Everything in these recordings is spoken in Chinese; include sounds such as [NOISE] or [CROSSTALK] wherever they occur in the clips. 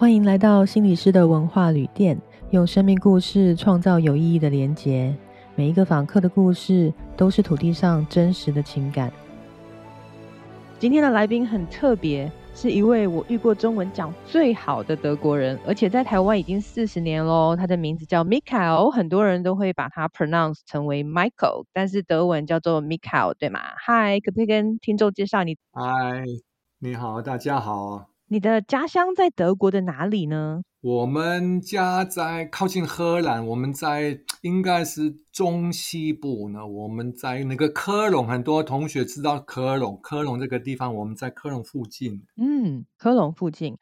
欢迎来到心理师的文化旅店，用生命故事创造有意义的连结。每一个访客的故事都是土地上真实的情感。今天的来宾很特别，是一位我遇过中文讲最好的德国人，而且在台湾已经四十年喽。他的名字叫 Michael，很多人都会把他 pronounce 成为 Michael，但是德文叫做 Michael，对吗？嗨，可不可以跟听众介绍你？嗨，你好，大家好。你的家乡在德国的哪里呢？我们家在靠近荷兰，我们在应该是中西部呢。我们在那个科隆，很多同学知道科隆，科隆这个地方，我们在科隆附近。嗯，科隆附近。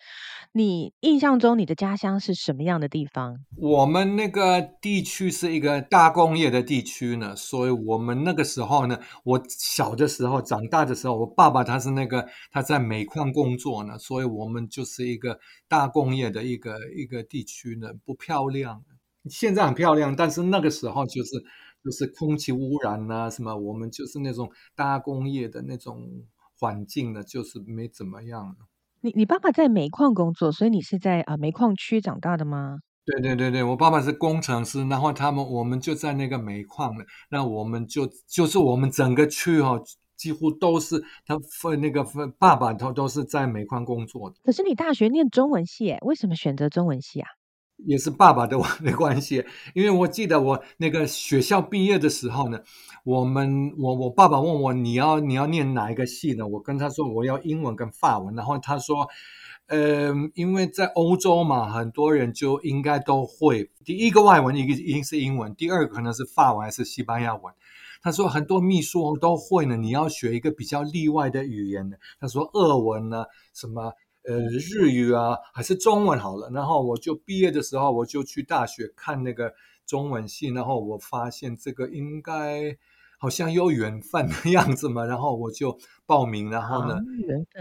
你印象中你的家乡是什么样的地方？我们那个地区是一个大工业的地区呢，所以我们那个时候呢，我小的时候长大的时候，我爸爸他是那个他在煤矿工作呢，所以我们就是一个大工业的一个。一个地区呢不漂亮，现在很漂亮，但是那个时候就是就是空气污染啊什么，我们就是那种大工业的那种环境呢，就是没怎么样。你你爸爸在煤矿工作，所以你是在啊煤矿区长大的吗？对对对对，我爸爸是工程师，然后他们我们就在那个煤矿呢，那我们就就是我们整个区哈，几乎都是他分那个分爸爸都都是在煤矿工作的。可是你大学念中文系，为什么选择中文系啊？也是爸爸的的关系，[LAUGHS] 因为我记得我那个学校毕业的时候呢，我们我我爸爸问我你要你要念哪一个系呢？我跟他说我要英文跟法文，然后他说，呃，因为在欧洲嘛，很多人就应该都会第一个外文一个一定是英文，第二个可能是法文还是西班牙文。他说很多秘书都会呢，你要学一个比较例外的语言呢。他说俄文呢，什么呃日语啊，还是中文好了。然后我就毕业的时候，我就去大学看那个中文系，然后我发现这个应该好像有缘分的 [LAUGHS] 样子嘛。然后我就报名，然后呢，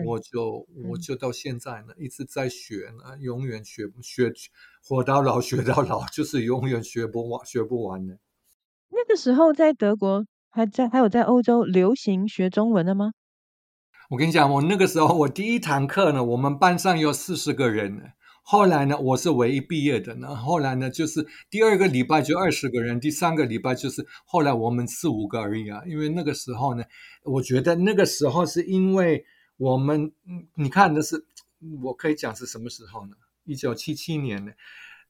我就我就到现在呢一直在学呢，永远学学活到老 [LAUGHS] 学到老，就是永远学不完学不完的。那个时候在德国，还在还有在欧洲流行学中文的吗？我跟你讲，我那个时候我第一堂课呢，我们班上有四十个人，后来呢，我是唯一毕业的呢。后来呢，就是第二个礼拜就二十个人，第三个礼拜就是后来我们四五个而已啊。因为那个时候呢，我觉得那个时候是因为我们，你看的是我可以讲是什么时候呢？一九七七年呢。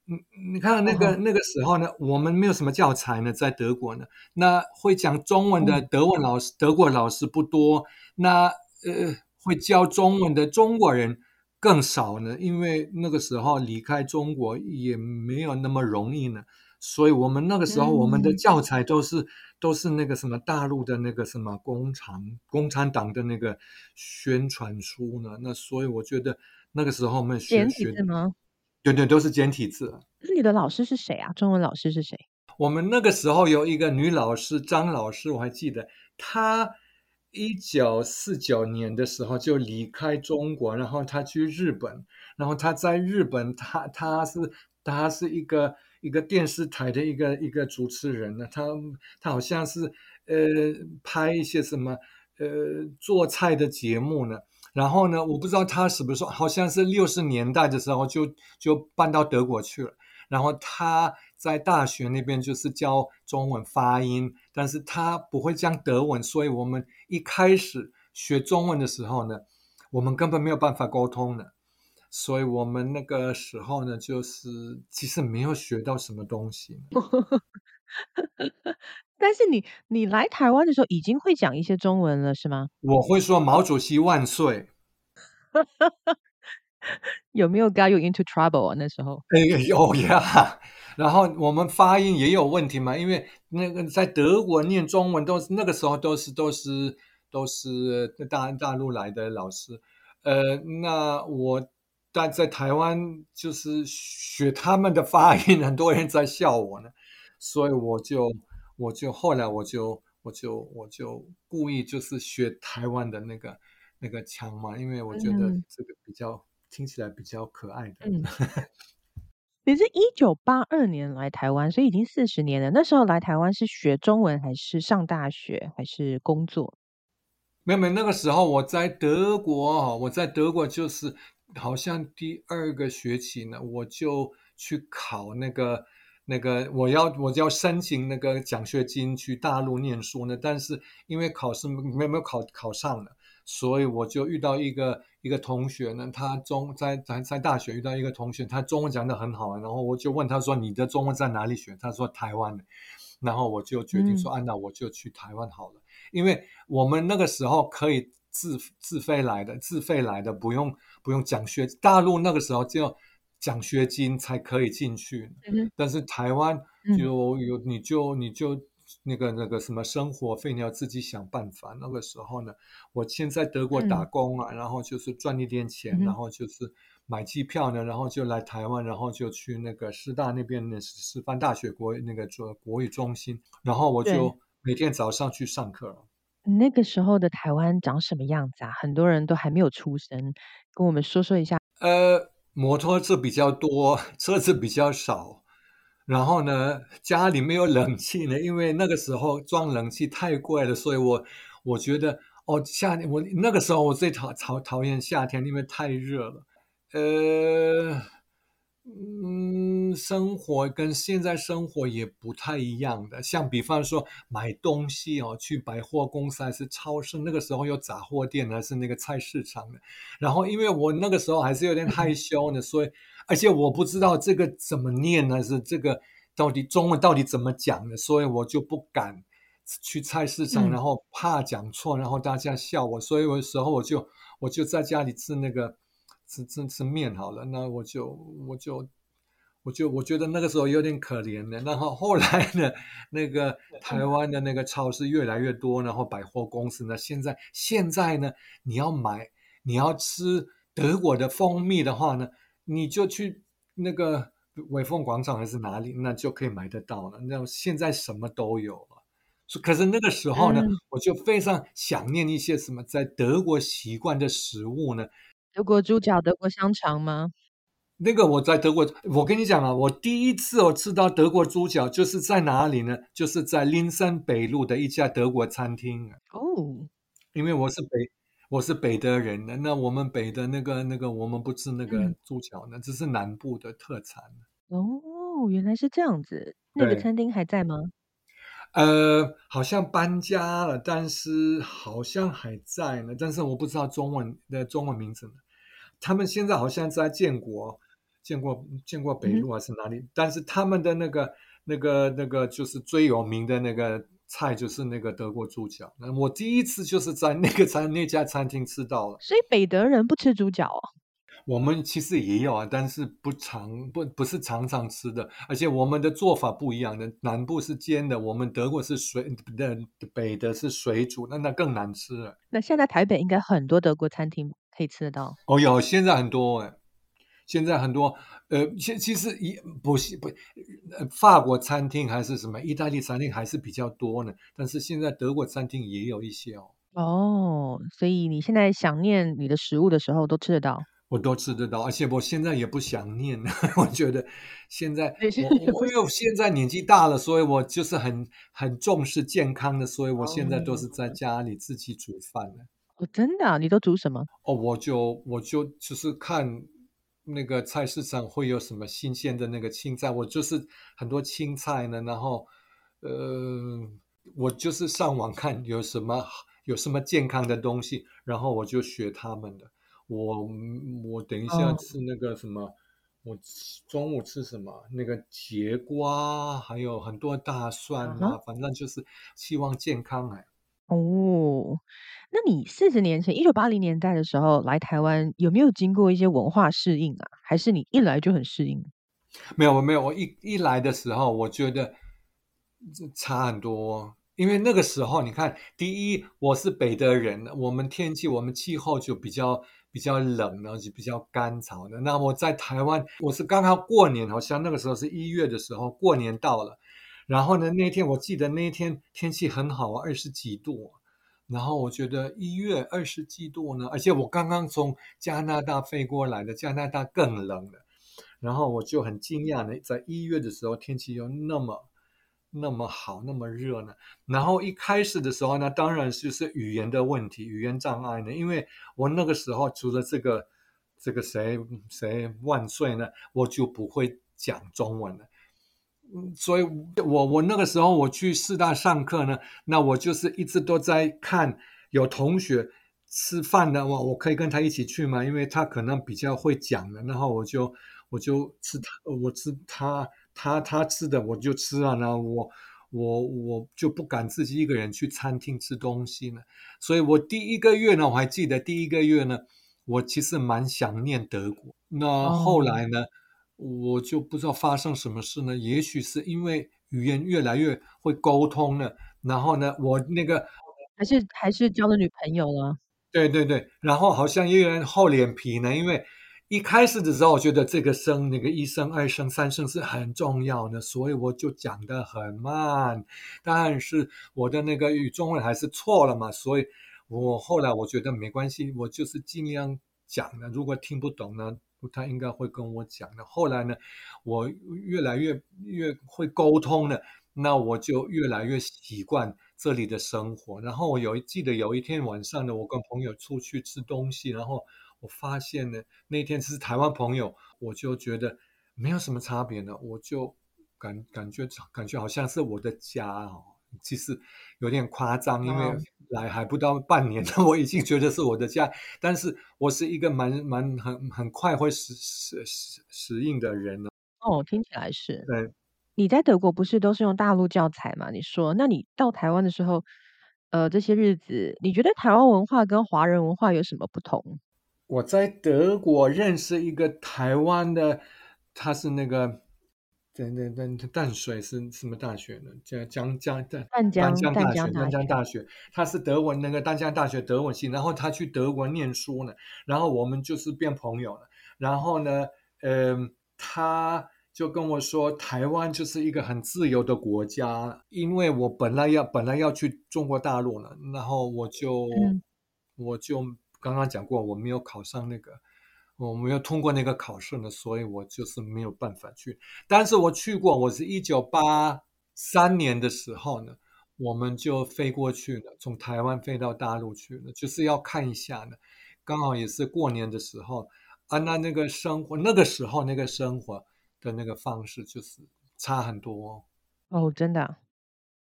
你你看那个那个时候呢，我们没有什么教材呢，在德国呢，那会讲中文的德文老师、德国老师不多，那呃会教中文的中国人更少呢，因为那个时候离开中国也没有那么容易呢，所以我们那个时候我们的教材都是都是那个什么大陆的那个什么工厂共产党的那个宣传书呢，那所以我觉得那个时候我们学学吗？对对，都是简体字。那你的老师是谁啊？中文老师是谁？我们那个时候有一个女老师张老师，我还记得，她一九四九年的时候就离开中国，然后他去日本，然后他在日本，他他是他是一个一个电视台的一个一个主持人呢，他他好像是呃拍一些什么呃做菜的节目呢。然后呢，我不知道他是不是说，好像是六十年代的时候就就搬到德国去了。然后他在大学那边就是教中文发音，但是他不会讲德文，所以我们一开始学中文的时候呢，我们根本没有办法沟通的。所以我们那个时候呢，就是其实没有学到什么东西。[LAUGHS] 但是你你来台湾的时候已经会讲一些中文了，是吗？我会说毛主席万岁。[LAUGHS] 有没有 got you into trouble 啊？那时候？哎，有呀。[LAUGHS] 然后我们发音也有问题嘛，因为那个在德国念中文都是那个时候都是都是都是大大陆来的老师。呃，那我但在台湾就是学他们的发音，很多人在笑我呢，所以我就。我就后来我就我就我就故意就是学台湾的那个那个腔嘛，因为我觉得这个比较听起来比较可爱的。嗯，你是一九八二年来台湾，所以已经四十年了。那时候来台湾是学中文还是上大学还是工作？没有没有，那个时候我在德国，我在德国就是好像第二个学期呢，我就去考那个那个，我要我就要申请那个奖学金去大陆念书呢，但是因为考试没没有考考上了，所以我就遇到一个一个同学呢，他中在在在大学遇到一个同学，他中文讲的很好，然后我就问他说：“你的中文在哪里学？”他说：“台湾的。”然后我就决定说：“啊，那我就去台湾好了，因为我们那个时候可以。”自自费来的，自费来的，不用不用奖学。大陆那个时候就奖学金才可以进去，但是台湾就有你就你就那个那个什么生活费你要自己想办法。那个时候呢，我先在德国打工啊，然后就是赚一点钱，然后就是买机票呢，然后就来台湾，然后就去那个师大那边的师范大学国那个做国语中心，然后我就每天早上去上课。那个时候的台湾长什么样子啊？很多人都还没有出生，跟我们说说一下。呃，摩托车比较多，车子比较少。然后呢，家里没有冷气呢，因为那个时候装冷气太贵了，所以我我觉得哦，夏天我那个时候我最讨讨讨厌夏天，因为太热了。呃。嗯，生活跟现在生活也不太一样的。像比方说买东西哦，去百货公司还是超市，那个时候有杂货店还是那个菜市场的。然后因为我那个时候还是有点害羞呢，所以而且我不知道这个怎么念呢，是这个到底中文到底怎么讲的，所以我就不敢去菜市场，然后怕讲错，然后大家笑我，所以有时候我就我就在家里吃那个。吃吃吃面好了，那我就我就我就我觉得那个时候有点可怜的。然后后来呢，那个台湾的那个超市越来越多，然后百货公司呢，现在现在呢，你要买你要吃德国的蜂蜜的话呢，你就去那个伟凤广场还是哪里，那就可以买得到了。那现在什么都有了。可是那个时候呢，我就非常想念一些什么在德国习惯的食物呢。德国猪脚、德国香肠吗？那个我在德国，我跟你讲啊，我第一次我吃到德国猪脚就是在哪里呢？就是在林森北路的一家德国餐厅哦，因为我是北，我是北德人的，那我们北的那个那个我们不吃那个猪脚呢，这是南部的特产。哦，原来是这样子。那个餐厅还在吗？呃，好像搬家了，但是好像还在呢。但是我不知道中文的中文名字呢。他们现在好像在建国，建国建国北路还是哪里？但是他们的那个、那个、那个，就是最有名的那个菜，就是那个德国猪脚。那我第一次就是在那个餐那家餐厅吃到了。所以北德人不吃猪脚哦。我们其实也有啊，但是不常不不是常常吃的，而且我们的做法不一样的。南部是煎的，我们德国是水的，北德是水煮，那那更难吃了。那现在台北应该很多德国餐厅。可以吃得到哦，有现在很多哎，现在很多呃，其其实一不是不，呃，法国餐厅还是什么意大利餐厅还是比较多呢，但是现在德国餐厅也有一些哦。哦，所以你现在想念你的食物的时候都吃得到，我都吃得到，而且我现在也不想念，[LAUGHS] 我觉得现在我因为现在年纪大了，所以我就是很很重视健康的，所以我现在都是在家里自己煮饭的。哦，真的？你都煮什么？哦，我就我就就是看那个菜市场会有什么新鲜的那个青菜，我就是很多青菜呢。然后，呃，我就是上网看有什么有什么健康的东西，然后我就学他们的。我我等一下吃那个什么，我中午吃什么？那个节瓜，还有很多大蒜啊，反正就是希望健康哎。哦。那你四十年前，一九八零年代的时候来台湾，有没有经过一些文化适应啊？还是你一来就很适应？[LAUGHS] 没有，没有。我一一来的时候，我觉得差很多。因为那个时候，你看，第一，我是北的人，我们天气，我们气候就比较比较冷，然后就比较干燥的。那我在台湾，我是刚好过年，好像那个时候是一月的时候，过年到了。然后呢，那天我记得那天天气很好啊，二十几度。然后我觉得一月二十几度呢，而且我刚刚从加拿大飞过来的，加拿大更冷了。然后我就很惊讶呢，在一月的时候天气又那么那么好，那么热呢。然后一开始的时候呢，当然就是语言的问题，语言障碍呢，因为我那个时候除了这个这个谁谁万岁呢，我就不会讲中文了。嗯，所以我我那个时候我去师大上课呢，那我就是一直都在看有同学吃饭的，话我可以跟他一起去吗？因为他可能比较会讲的，然后我就我就吃他，我吃他他他吃的我就吃了呢，我我我就不敢自己一个人去餐厅吃东西呢。所以我第一个月呢，我还记得第一个月呢，我其实蛮想念德国。那后来呢？我就不知道发生什么事呢？也许是因为语言越来越会沟通了，然后呢，我那个还是还是交了女朋友了。对对对，然后好像也有人厚脸皮呢，因为一开始的时候，我觉得这个声、那个一声、二声、三声是很重要的，所以我就讲得很慢。但是我的那个语中文还是错了嘛，所以我后来我觉得没关系，我就是尽量讲的。如果听不懂呢？他应该会跟我讲的。后来呢，我越来越越会沟通了，那我就越来越习惯这里的生活。然后我有记得有一天晚上呢，我跟朋友出去吃东西，然后我发现呢，那天是台湾朋友，我就觉得没有什么差别呢，我就感感觉感觉好像是我的家哦。其实有点夸张，因为来还不到半年，[LAUGHS] 我已经觉得是我的家。但是我是一个蛮蛮很很快会适适适适应的人呢。哦，听起来是。对，你在德国不是都是用大陆教材吗？你说，那你到台湾的时候，呃，这些日子，你觉得台湾文化跟华人文化有什么不同？我在德国认识一个台湾的，他是那个。对对对，淡水是什么大学呢？叫江江淡淡江大学，淡江大学。他是德文那个淡江大学德文系，然后他去德国念书呢，然后我们就是变朋友了。然后呢，嗯，他就跟我说，台湾就是一个很自由的国家。因为我本来要本来要去中国大陆呢，然后我就我就刚刚讲过，我没有考上那个。我没有通过那个考试呢，所以我就是没有办法去。但是我去过，我是一九八三年的时候呢，我们就飞过去了，从台湾飞到大陆去了，就是要看一下呢。刚好也是过年的时候啊，那那个生活，那个时候那个生活的那个方式就是差很多哦。真的，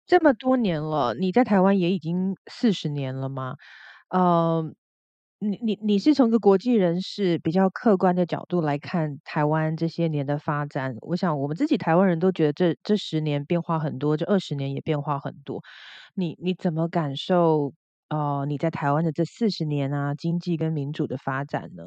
这么多年了，你在台湾也已经四十年了吗？呃。你你你是从一个国际人士比较客观的角度来看台湾这些年的发展，我想我们自己台湾人都觉得这这十年变化很多，这二十年也变化很多。你你怎么感受？呃，你在台湾的这四十年啊，经济跟民主的发展呢？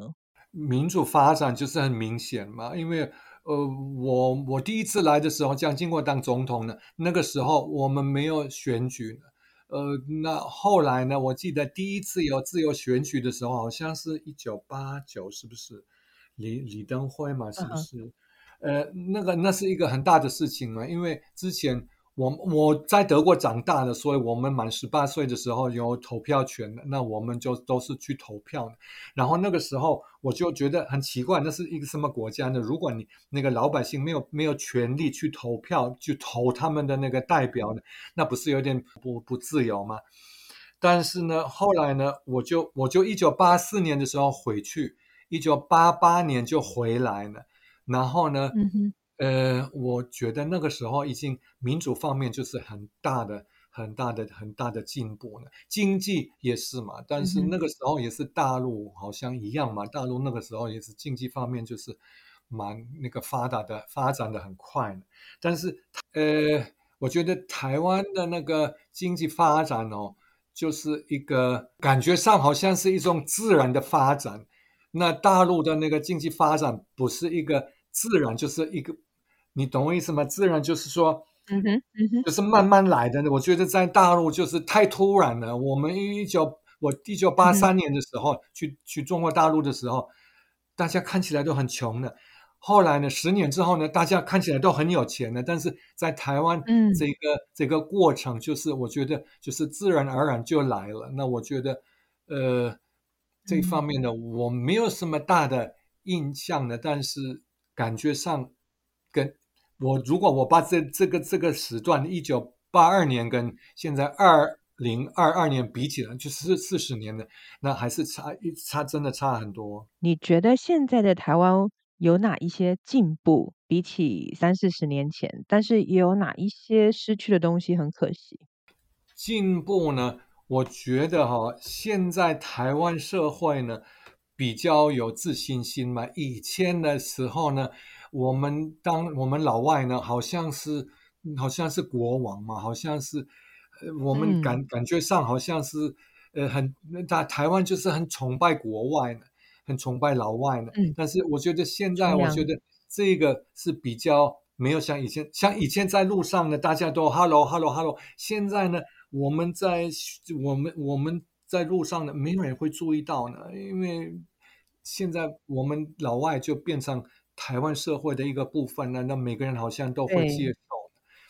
民主发展就是很明显嘛，因为呃，我我第一次来的时候，蒋经国当总统呢，那个时候我们没有选举呢。呃，那后来呢？我记得第一次有自由选举的时候，好像是一九八九，是不是？李李登辉嘛，是不是？呃，那个那是一个很大的事情嘛，因为之前。我我在德国长大的，所以我们满十八岁的时候有投票权的，那我们就都是去投票。然后那个时候我就觉得很奇怪，那是一个什么国家呢？如果你那个老百姓没有没有权利去投票，去投他们的那个代表呢，那不是有点不不自由吗？但是呢，后来呢，我就我就一九八四年的时候回去，一九八八年就回来了，然后呢，呃，我觉得那个时候已经民主方面就是很大的、很大的、很大的进步了，经济也是嘛。但是那个时候也是大陆好像一样嘛，大陆那个时候也是经济方面就是蛮那个发达的，发展的很快。但是呃，我觉得台湾的那个经济发展哦，就是一个感觉上好像是一种自然的发展。那大陆的那个经济发展不是一个自然，就是一个。你懂我意思吗？自然就是说，嗯哼，嗯哼，就是慢慢来的。我觉得在大陆就是太突然了。我们一九我一九八三年的时候去去中国大陆的时候，大家看起来都很穷的。后来呢，十年之后呢，大家看起来都很有钱的。但是在台湾，嗯，这个这个过程就是我觉得就是自然而然就来了。那我觉得，呃，这方面呢，我没有什么大的印象的，但是感觉上跟。我如果我把这这个这个时段一九八二年跟现在二零二二年比起来，就是四十年的，那还是差一差，真的差很多。你觉得现在的台湾有哪一些进步，比起三四十年前？但是也有哪一些失去的东西，很可惜。进步呢？我觉得哈，现在台湾社会呢比较有自信心嘛。以前的时候呢，我们当我们老外呢，好像是好像是国王嘛，好像是呃，我们感感觉上好像是呃很在台湾就是很崇拜国外呢，很崇拜老外呢。嗯。但是我觉得现在，我觉得这个是比较没有像以前，像以前在路上呢，大家都 hello hello hello，现在呢。我们在我们我们在路上呢，没有人会注意到呢，因为现在我们老外就变成台湾社会的一个部分了，那每个人好像都会接受，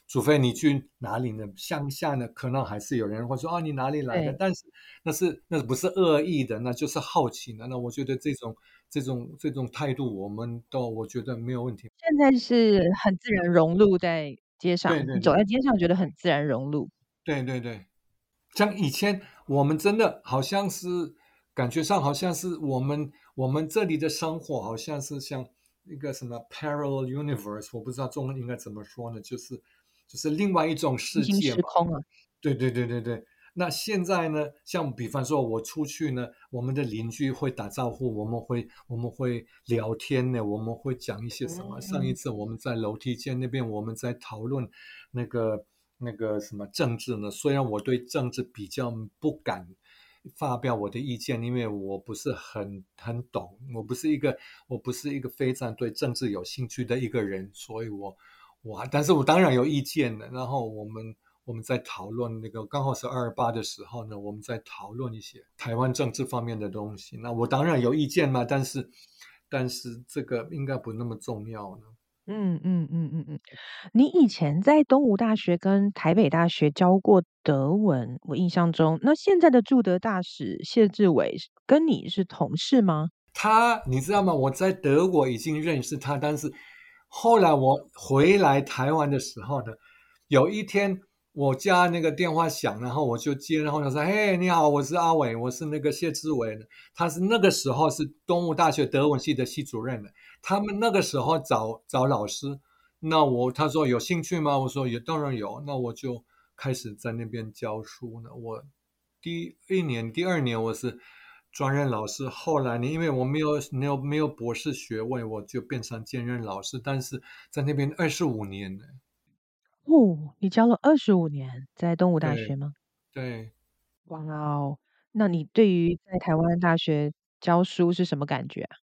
除非你去哪里呢，乡下呢，可能还是有人会说啊，你哪里来的？但是那是那不是恶意的，那就是好奇的。那我觉得这种这种这种态度，我们都我觉得没有问题。现在是很自然融入在街上，你走在街上觉得很自然融入。对对对，像以前我们真的好像是感觉上好像是我们我们这里的生活好像是像一个什么 parallel universe，我不知道中文应该怎么说呢，就是就是另外一种世界时空啊。对对对对对。那现在呢，像比方说我出去呢，我们的邻居会打招呼，我们会我们会聊天呢，我们会讲一些什么。上一次我们在楼梯间那边，我们在讨论那个。那个什么政治呢？虽然我对政治比较不敢发表我的意见，因为我不是很很懂，我不是一个我不是一个非常对政治有兴趣的一个人，所以我我但是我当然有意见的。然后我们我们在讨论那个刚好是二二八的时候呢，我们在讨论一些台湾政治方面的东西。那我当然有意见嘛，但是但是这个应该不那么重要呢。嗯嗯嗯嗯嗯，你以前在东吴大学跟台北大学教过德文，我印象中，那现在的驻德大使谢志伟跟你是同事吗？他，你知道吗？我在德国已经认识他，但是后来我回来台湾的时候呢，有一天。我家那个电话响，然后我就接，然后他说：“嘿，你好，我是阿伟，我是那个谢志伟，他是那个时候是东吴大学德文系的系主任的。他们那个时候找找老师，那我他说有兴趣吗？我说也当然有，那我就开始在那边教书呢。我第一年、第二年我是专任老师，后来呢，因为我没有没有没有博士学位，我就变成兼任老师，但是在那边二十五年呢。”哦，你教了二十五年，在东吴大学吗？对。哇哦，那你对于在台湾大学教书是什么感觉啊？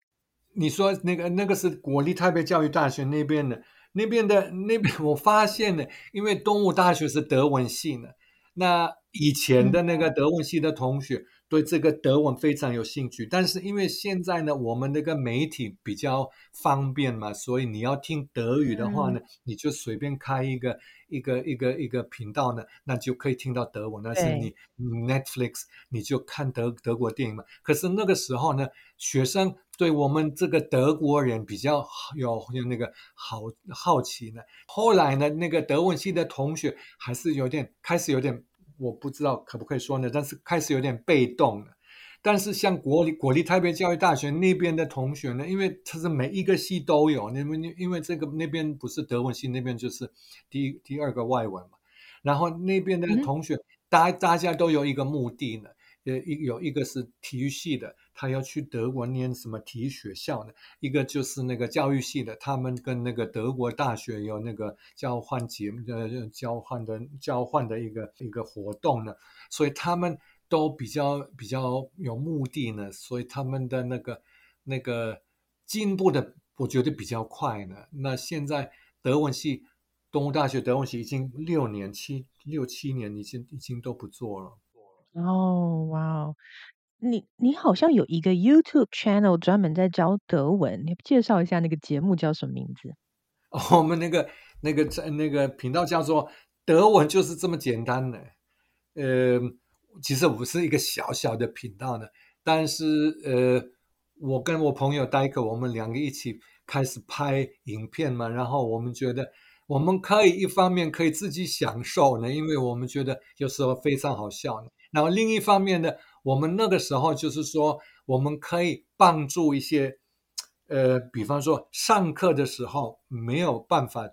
你说那个那个是国立台北教育大学那边的，那边的那边 [LAUGHS] 我发现呢，因为东吴大学是德文系的，那以前的那个德文系的同学。对这个德文非常有兴趣，但是因为现在呢，我们那个媒体比较方便嘛，所以你要听德语的话呢，你就随便开一个一个一个一个频道呢，那就可以听到德文。那是你 Netflix，你就看德德国电影嘛。可是那个时候呢，学生对我们这个德国人比较有有那个好好奇呢。后来呢，那个德文系的同学还是有点开始有点。我不知道可不可以说呢，但是开始有点被动了。但是像国立国立台北教育大学那边的同学呢，因为他是每一个系都有，因为因为这个那边不是德文系，那边就是第一第二个外文嘛。然后那边的同学，大大家都有一个目的呢。呃，一有一个是体育系的，他要去德国念什么体育学校呢？一个就是那个教育系的，他们跟那个德国大学有那个交换节呃交换的交换的一个一个活动呢，所以他们都比较比较有目的呢，所以他们的那个那个进步的，我觉得比较快呢。那现在德文系，东吴大学德文系已经六年七六七年，已经已经都不做了。哦，哇哦，你你好像有一个 YouTube channel 专门在教德文，你介绍一下那个节目叫什么名字？[LAUGHS] 我们那个那个那个频道叫做德文就是这么简单的。呃，其实我是一个小小的频道呢，但是呃，我跟我朋友戴克，我们两个一起开始拍影片嘛，然后我们觉得我们可以一方面可以自己享受呢，因为我们觉得有时候非常好笑呢。然后另一方面呢，我们那个时候就是说，我们可以帮助一些，呃，比方说上课的时候没有办法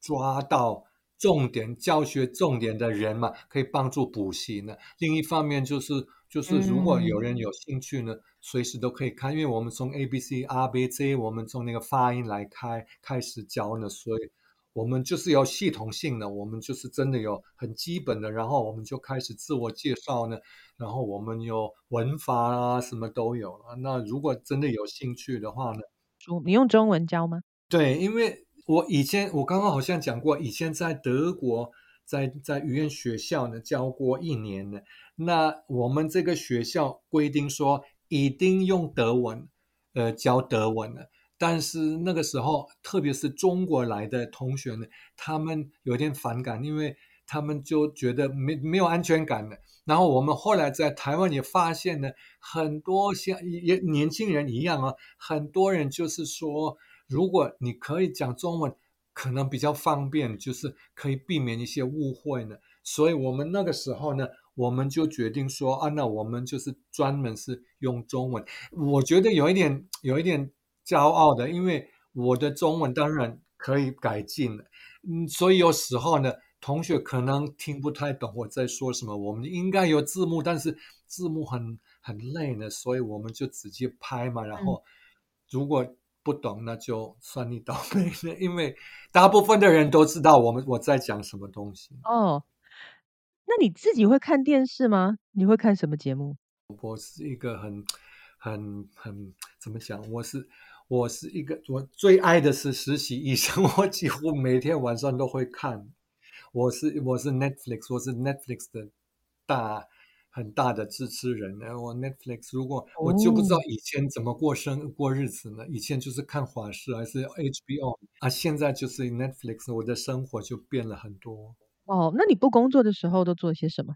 抓到重点教学重点的人嘛，可以帮助补习呢。另一方面就是就是如果有人有兴趣呢，随时都可以看，因为我们从 A B C R B C，我们从那个发音来开开始教呢，所以。我们就是有系统性的，我们就是真的有很基本的，然后我们就开始自我介绍呢，然后我们有文法啊，什么都有啊。那如果真的有兴趣的话呢，中你用中文教吗？对，因为我以前我刚刚好像讲过，以前在德国在在语言学校呢教过一年呢。那我们这个学校规定说一定用德文，呃，教德文的。但是那个时候，特别是中国来的同学呢，他们有点反感，因为他们就觉得没没有安全感的。然后我们后来在台湾也发现呢，很多像也年轻人一样啊，很多人就是说，如果你可以讲中文，可能比较方便，就是可以避免一些误会呢。所以我们那个时候呢，我们就决定说啊，那我们就是专门是用中文。我觉得有一点，有一点。骄傲的，因为我的中文当然可以改进了，嗯，所以有时候呢，同学可能听不太懂我在说什么。我们应该有字幕，但是字幕很很累呢，所以我们就直接拍嘛。然后如果不懂，那就算你倒霉了，[LAUGHS] 因为大部分的人都知道我们我在讲什么东西。哦，那你自己会看电视吗？你会看什么节目？我是一个很很很怎么讲？我是。我是一个，我最爱的是实习医生，[LAUGHS] 我几乎每天晚上都会看。我是我是 Netflix，我是 Netflix 的大很大的支持人。呢。我 Netflix 如果我就不知道以前怎么过生过日子呢？以前就是看华视还是 HBO 啊，现在就是 Netflix，我的生活就变了很多。哦，那你不工作的时候都做些什么？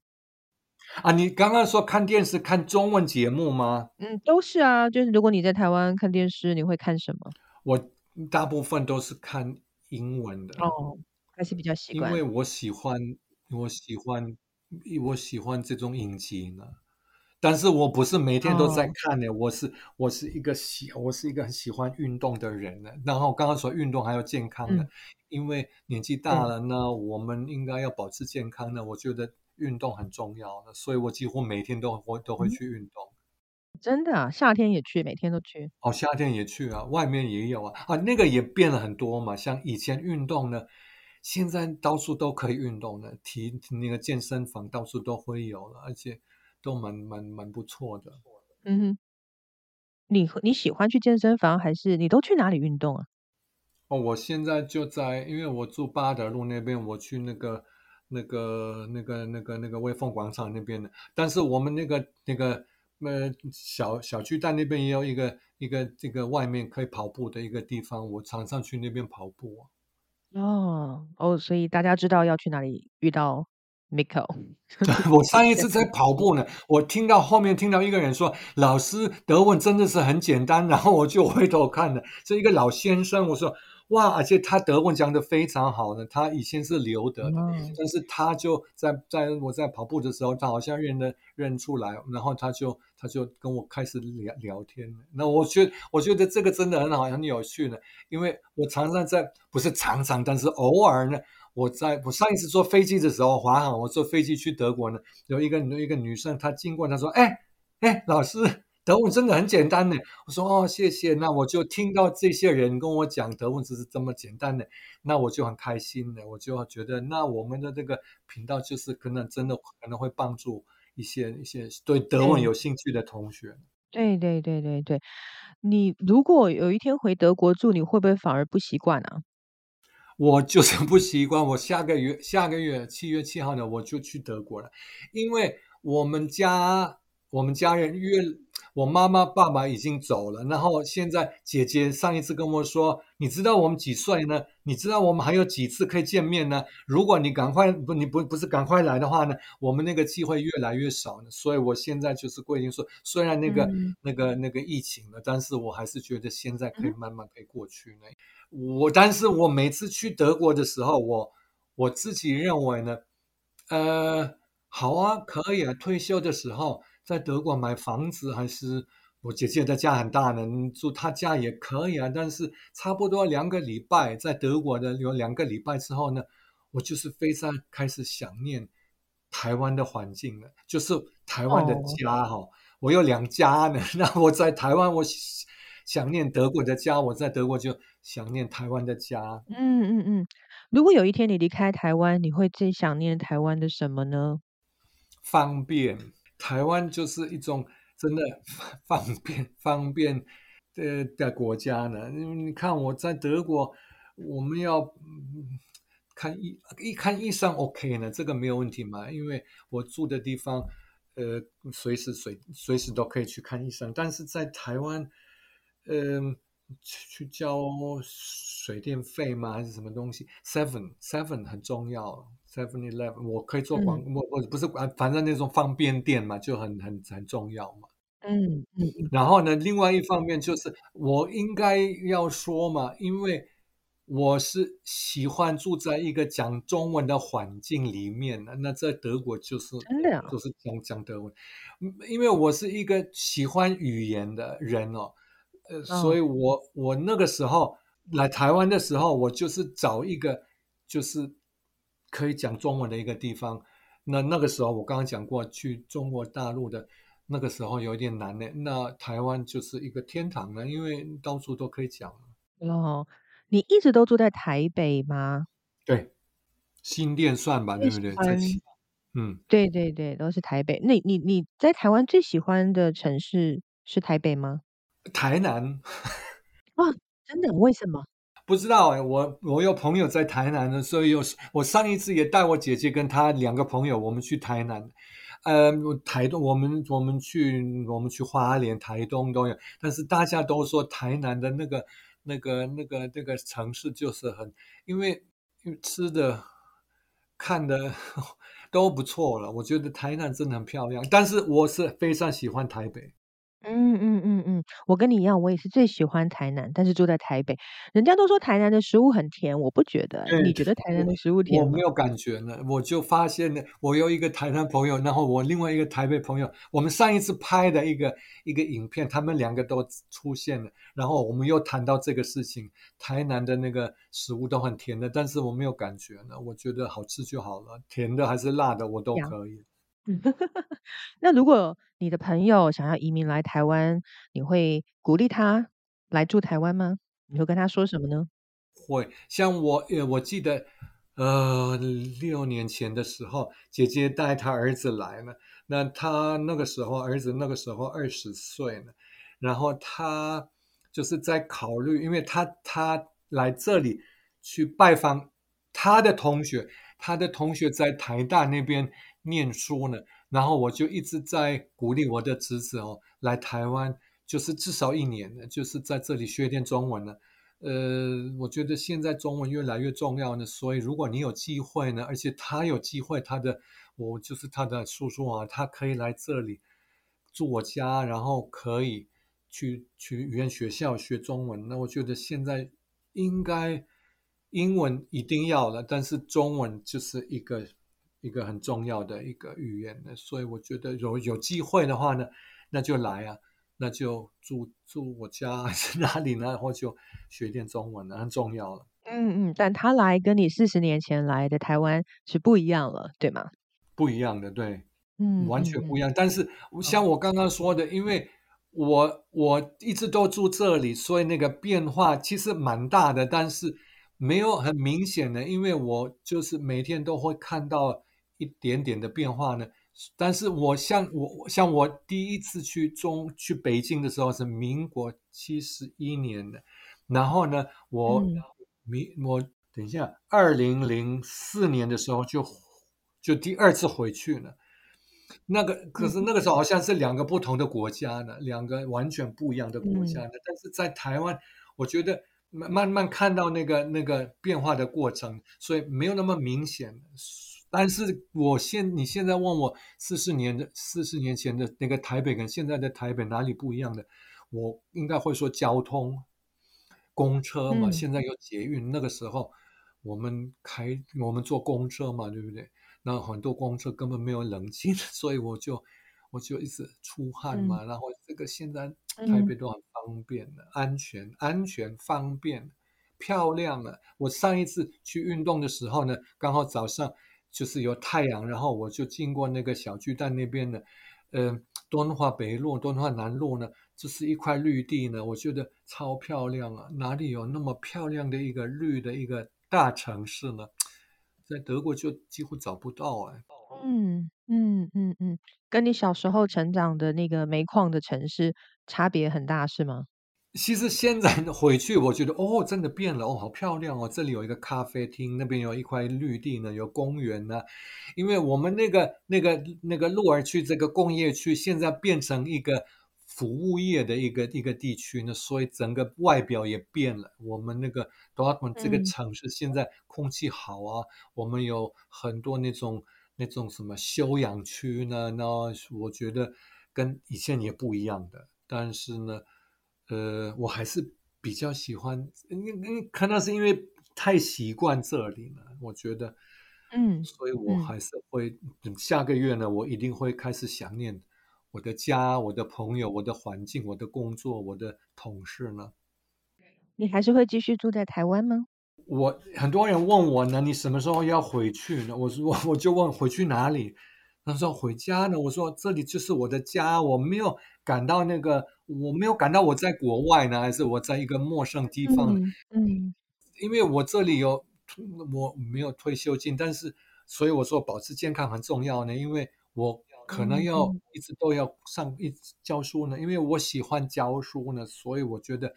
啊，你刚刚说看电视看中文节目吗？嗯，都是啊。就是如果你在台湾看电视，你会看什么？我大部分都是看英文的。哦，还是比较习惯。因为我喜欢，我喜欢，我喜欢这种影集呢。但是我不是每天都在看呢。我是我是一个喜，我是一个很喜欢运动的人呢。然后刚刚说运动还有健康的，因为年纪大了呢，我们应该要保持健康的。我觉得。运动很重要的，所以我几乎每天都会都会去运动。真的啊，夏天也去，每天都去。哦，夏天也去啊，外面也有啊，啊，那个也变了很多嘛。像以前运动呢，现在到处都可以运动的，体那个健身房到处都会有了，而且都蛮蛮蛮不错的。嗯哼，你你喜欢去健身房，还是你都去哪里运动啊？哦，我现在就在，因为我住八德路那边，我去那个。那个、那个、那个、那个威风广场那边的，但是我们那个、那个呃小小区蛋那边也有一个一个这个外面可以跑步的一个地方，我常常去那边跑步。哦哦，所以大家知道要去哪里遇到 Miko。[LAUGHS] 我上一次在跑步呢，我听到后面听到一个人说：“老师，德文真的是很简单。”然后我就回头看了，是一个老先生，我说。哇，而且他德文讲的非常好呢。他以前是留德的，但是他就在在我在跑步的时候，他好像认得认出来，然后他就他就跟我开始聊聊天。那我觉得我觉得这个真的很好，很有趣呢。因为我常常在不是常常，但是偶尔呢，我在我上一次坐飞机的时候，华航，我坐飞机去德国呢，有一个一个女生，她经过，她说：“哎哎，老师。”德文真的很简单呢。我说哦，谢谢。那我就听到这些人跟我讲德文只是这么简单的，那我就很开心的。我就觉得，那我们的这个频道就是可能真的可能会帮助一些一些对德文有兴趣的同学。对对对对对，你如果有一天回德国住，你会不会反而不习惯啊？我就是不习惯。我下个月下个月七月七号呢，我就去德国了，因为我们家。我们家人越，我妈妈爸爸已经走了，然后现在姐姐上一次跟我说，你知道我们几岁呢？你知道我们还有几次可以见面呢？如果你赶快不，你不不是赶快来的话呢，我们那个机会越来越少呢。所以我现在就是规定说，虽然那个、嗯那个那个疫情了，但是我还是觉得现在可以慢慢可以过去呢。我但是我每次去德国的时候，我我自己认为呢，呃，好啊，可以啊，退休的时候在德国买房子，还是我姐姐的家很大呢，住她家也可以啊。但是差不多两个礼拜在德国的有两个礼拜之后呢，我就是非常开始想念台湾的环境了，就是台湾的哦家哈、我有两家呢，[LAUGHS] 那我在台湾我想念德国的家，我在德国就想念台湾的家。嗯嗯嗯。如果有一天你离开台湾，你会最想念台湾的什么呢？方便，台湾就是一种真的 [LAUGHS] 方便方便的的国家呢。因为你看我在德国，我们要看医一看医生 OK 呢，这个没有问题嘛，因为我住的地方，呃，随时随随时都可以去看医生。但是在台湾，嗯、去去交水电费吗？还是什么东西？Seven Seven 很重要，Seven Eleven 我可以做广，我我不是啊，反正那种方便店嘛，就很很很重要嘛。嗯嗯嗯然后呢，另外一方面就是我应该要说嘛，因为我是喜欢住在一个讲中文的环境里面的。那在德国就是真的啊就是讲讲德文，嗯因为我是一个喜欢语言的人哦，呃，所以我我那个时候来台湾的时候，我就是找一个就是可以讲中文的一个地方。那那个时候我刚刚讲过，去中国大陆的那个时候有一点难呢。那台湾就是一个天堂呢，因为到处都可以讲。哦，你一直都住在台北吗？对，新店算吧，对不对？在欢新嗯，对对对，都是台北。那你你在台湾最喜欢的城市是台北吗？台南哇，[LAUGHS] 真的？为什么？不知道哎，我我有朋友在台南的，所以有我上一次也带我姐姐跟她两个朋友，我们去台南，呃，台东，我们我们去我们去花莲、台东都有，但是大家都说台南的那个那个那个那个城市就是很，因为吃的看的 [LAUGHS] 都不错了，我觉得台南真的很漂亮，但是我是非常喜欢台北。嗯嗯嗯嗯，我跟你一样，我也是最喜欢台南，但是住在台北。人家都说台南的食物很甜，我不觉得你觉得台南的食物甜吗？我没有感觉呢，我就发现呢，我有一个台南朋友，然后我另外一个台北朋友，我们上一次拍的一个一个影片，他们两个都出现了，然后我们又谈到这个事情，台南的那个食物都很甜的，但是我没有感觉呢，我觉得好吃就好了，甜的还是辣的我都呀可以。[LAUGHS] 那如果你的朋友想要移民来台湾，你会鼓励他来住台湾吗？你会跟他说什么呢？会，像我，呃，我记得，呃，六年前的时候，姐姐带她儿子来了，那他那个时候儿子那个时候二十岁了，然后他就是在考虑，因为他他来这里去拜访他的同学，他的同学在台大那边念书呢，然后我就一直在鼓励我的侄子哦来台湾，就是至少一年呢，就是在这里学一点中文呢。呃，我觉得现在中文越来越重要呢，所以如果你有机会呢，而且他有机会，他的我就是他的叔叔啊，他可以来这里住我家，然后可以去去语言学校学中文。那我觉得现在应该英文一定要了，但是中文就是一个一个很重要的一个语言呢，所以我觉得有有机会的话呢，那就来啊。那就住住我家还 [LAUGHS] 是哪里呢？然后就学点中文了，很重要了。嗯嗯，但他来跟你四十年前来的台湾是不一样了，对吗？不一样的，对，嗯，完全嗯不一样。但是像我刚刚说的，因为我我一直都住这里，所以那个变化其实蛮大的，但是没有很明显的，因为我就是每天都会看到一点点的变化呢。但是我像我像我第一次去中去北京的时候是民国七十一年的，然后呢，我嗯我等一下，二零零四年的时候就就第二次回去了。那个可是那个时候好像是两个不同的国家呢，两个完全不一样的国家呢。但是在台湾，我觉得慢慢慢看到那个那个变化的过程，所以没有那么明显。但是我现你现在问我四十年的四十年前的那个台北跟现在的台北哪里不一样的，我应该会说交通，公车嘛，现在有捷运，那个时候我们开我们坐公车嘛，对不对？那很多公车根本没有冷气，所以我就我就一直出汗嘛。然后这个现在台北都很方便的，安全、安全、方便、漂亮了。我上一次去运动的时候呢，刚好早上。就是有太阳，然后我就经过那个小巨蛋那边的，呃，敦化北路、敦化南路呢，就是一块绿地呢，我觉得超漂亮啊！哪里有那么漂亮的一个绿的一个大城市呢？在德国就几乎找不到哎。嗯嗯嗯嗯，跟你小时候成长的那个煤矿的城市差别很大，是吗？其实现在回去，我觉得哦，真的变了哦，好漂亮哦！这里有一个咖啡厅，那边有一块绿地呢，有公园呢。因为我们那个那个那个鹿儿区这个工业区，现在变成一个服务业的一个一个地区呢，所以整个外表也变了。我们那个 Dortmund 这个城市现在空气好啊，我们有很多那种那种什么休养区呢，那我觉得跟以前也不一样的，但是呢。呃，我还是比较喜欢，因因可能是因为太习惯这里了，我觉得，嗯，所以我还是会下个月呢，我一定会开始想念我的家、我的朋友、我的环境、我的工作、我的同事呢。你还是会继续住在台湾吗？我很多人问我呢，你什么时候要回去呢？我说我就问回去哪里？他说回家呢。我说这里就是我的家，我没有感到那个。我没有感到我在国外呢，还是我在一个陌生地方？嗯，因为我这里有我没有退休金，但是所以我说保持健康很重要呢，因为我可能要一直都要上一教书呢，因为我喜欢教书呢，所以我觉得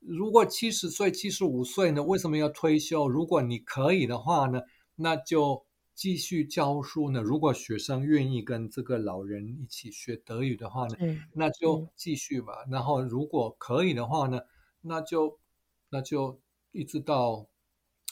如果七十岁、七十五岁呢，为什么要退休？如果你可以的话呢，那就。继续教书呢？如果学生愿意跟这个老人一起学德语的话呢，那就继续吧。然后如果可以的话呢，那就那就一直到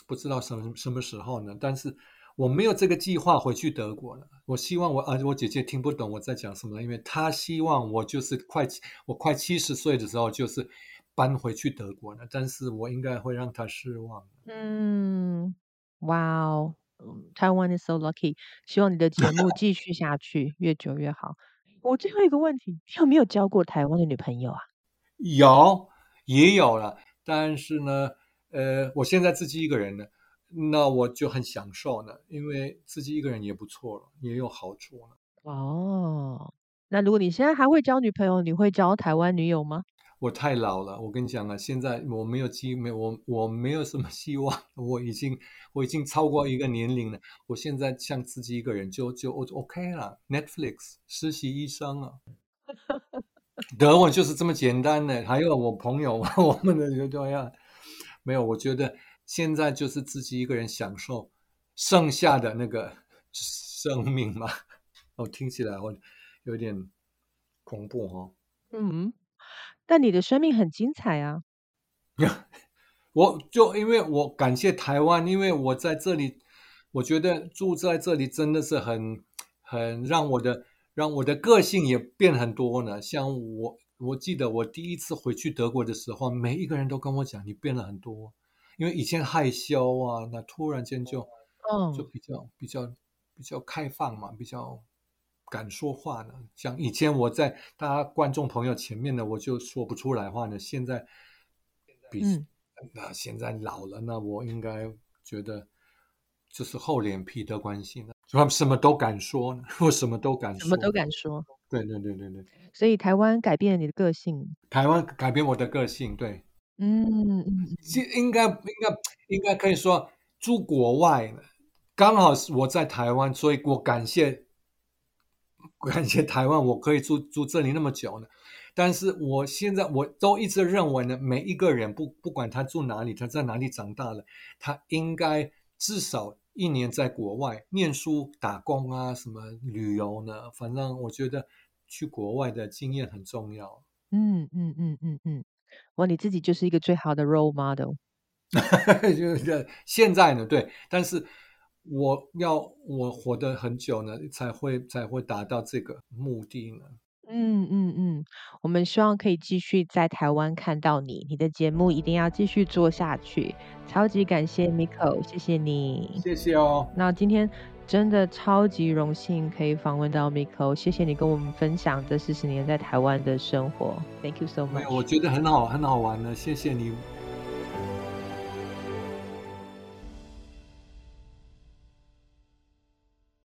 不知道什么什么时候呢？但是我没有这个计划回去德国了。我希望我啊，我姐姐听不懂我在讲什么，因为她希望我就是快我快七十岁的时候就是搬回去德国了。但是我应该会让她失望。嗯，哇哦。Taiwan is so lucky，希望你的节目继续下去，越久越好。我最后一个问题，你有没有交过台湾的女朋友啊？有，也有了，但是呢，呃，我现在自己一个人呢，那我就很享受呢，因为自己一个人也不错了，也有好处呢。哦，那如果你现在还会交女朋友，你会交台湾女友吗？我太老了，我跟你讲啊，现在我没有机，没我我没有什么希望，[LAUGHS] 我已经我已经超过一个年龄了。我现在像自己一个人就就 OK 了。Netflix 实习医生啊，[LAUGHS] 德文就是这么简单的。还有我朋友，[LAUGHS] 我们的就这样，没有。我觉得现在就是自己一个人享受剩下的那个生命嘛。哦，听起来我有点恐怖哦。嗯。但你的生命很精彩啊！[LAUGHS] 我就因为我感谢台湾，因为我在这里，我觉得住在这里真的是很很让我的让我的个性也变很多呢。像我，我记得我第一次回去德国的时候，每一个人都跟我讲你变了很多，因为以前害羞啊，那突然间就嗯就比较比较比较开放嘛，比较。敢说话呢，像以前我在大家观众朋友前面呢，我就说不出来话呢。现在比那现在老了，那我应该觉得就是厚脸皮的关系呢，什什么都敢说呢，我什么都敢说，什么都敢说。对对对对对。所以台湾改变了你的个性，台湾改变我的个性，对，嗯嗯，应该应该应该可以说住国外呢，刚好是我在台湾，所以我感谢。感谢台湾，我可以住住这里那么久呢。但是我现在我都一直认为呢，每一个人不不管他住哪里，他在哪里长大了，他应该至少一年在国外念书、打工啊，什么旅游呢？反正我觉得去国外的经验很重要。嗯嗯嗯嗯嗯，哇，你自己就是一个最好的 role model。[LAUGHS] 就是现在呢，对，但是我要我活得很久呢，才会才会达到这个目的呢。嗯嗯嗯，我们希望可以继续在台湾看到你，你的节目一定要继续做下去。超级感谢 Miko，谢谢你，谢谢哦。那今天真的超级荣幸可以访问到 Miko，谢谢你跟我们分享这四十年在台湾的生活。Thank you so much。我觉得很好，很好玩呢，谢谢你。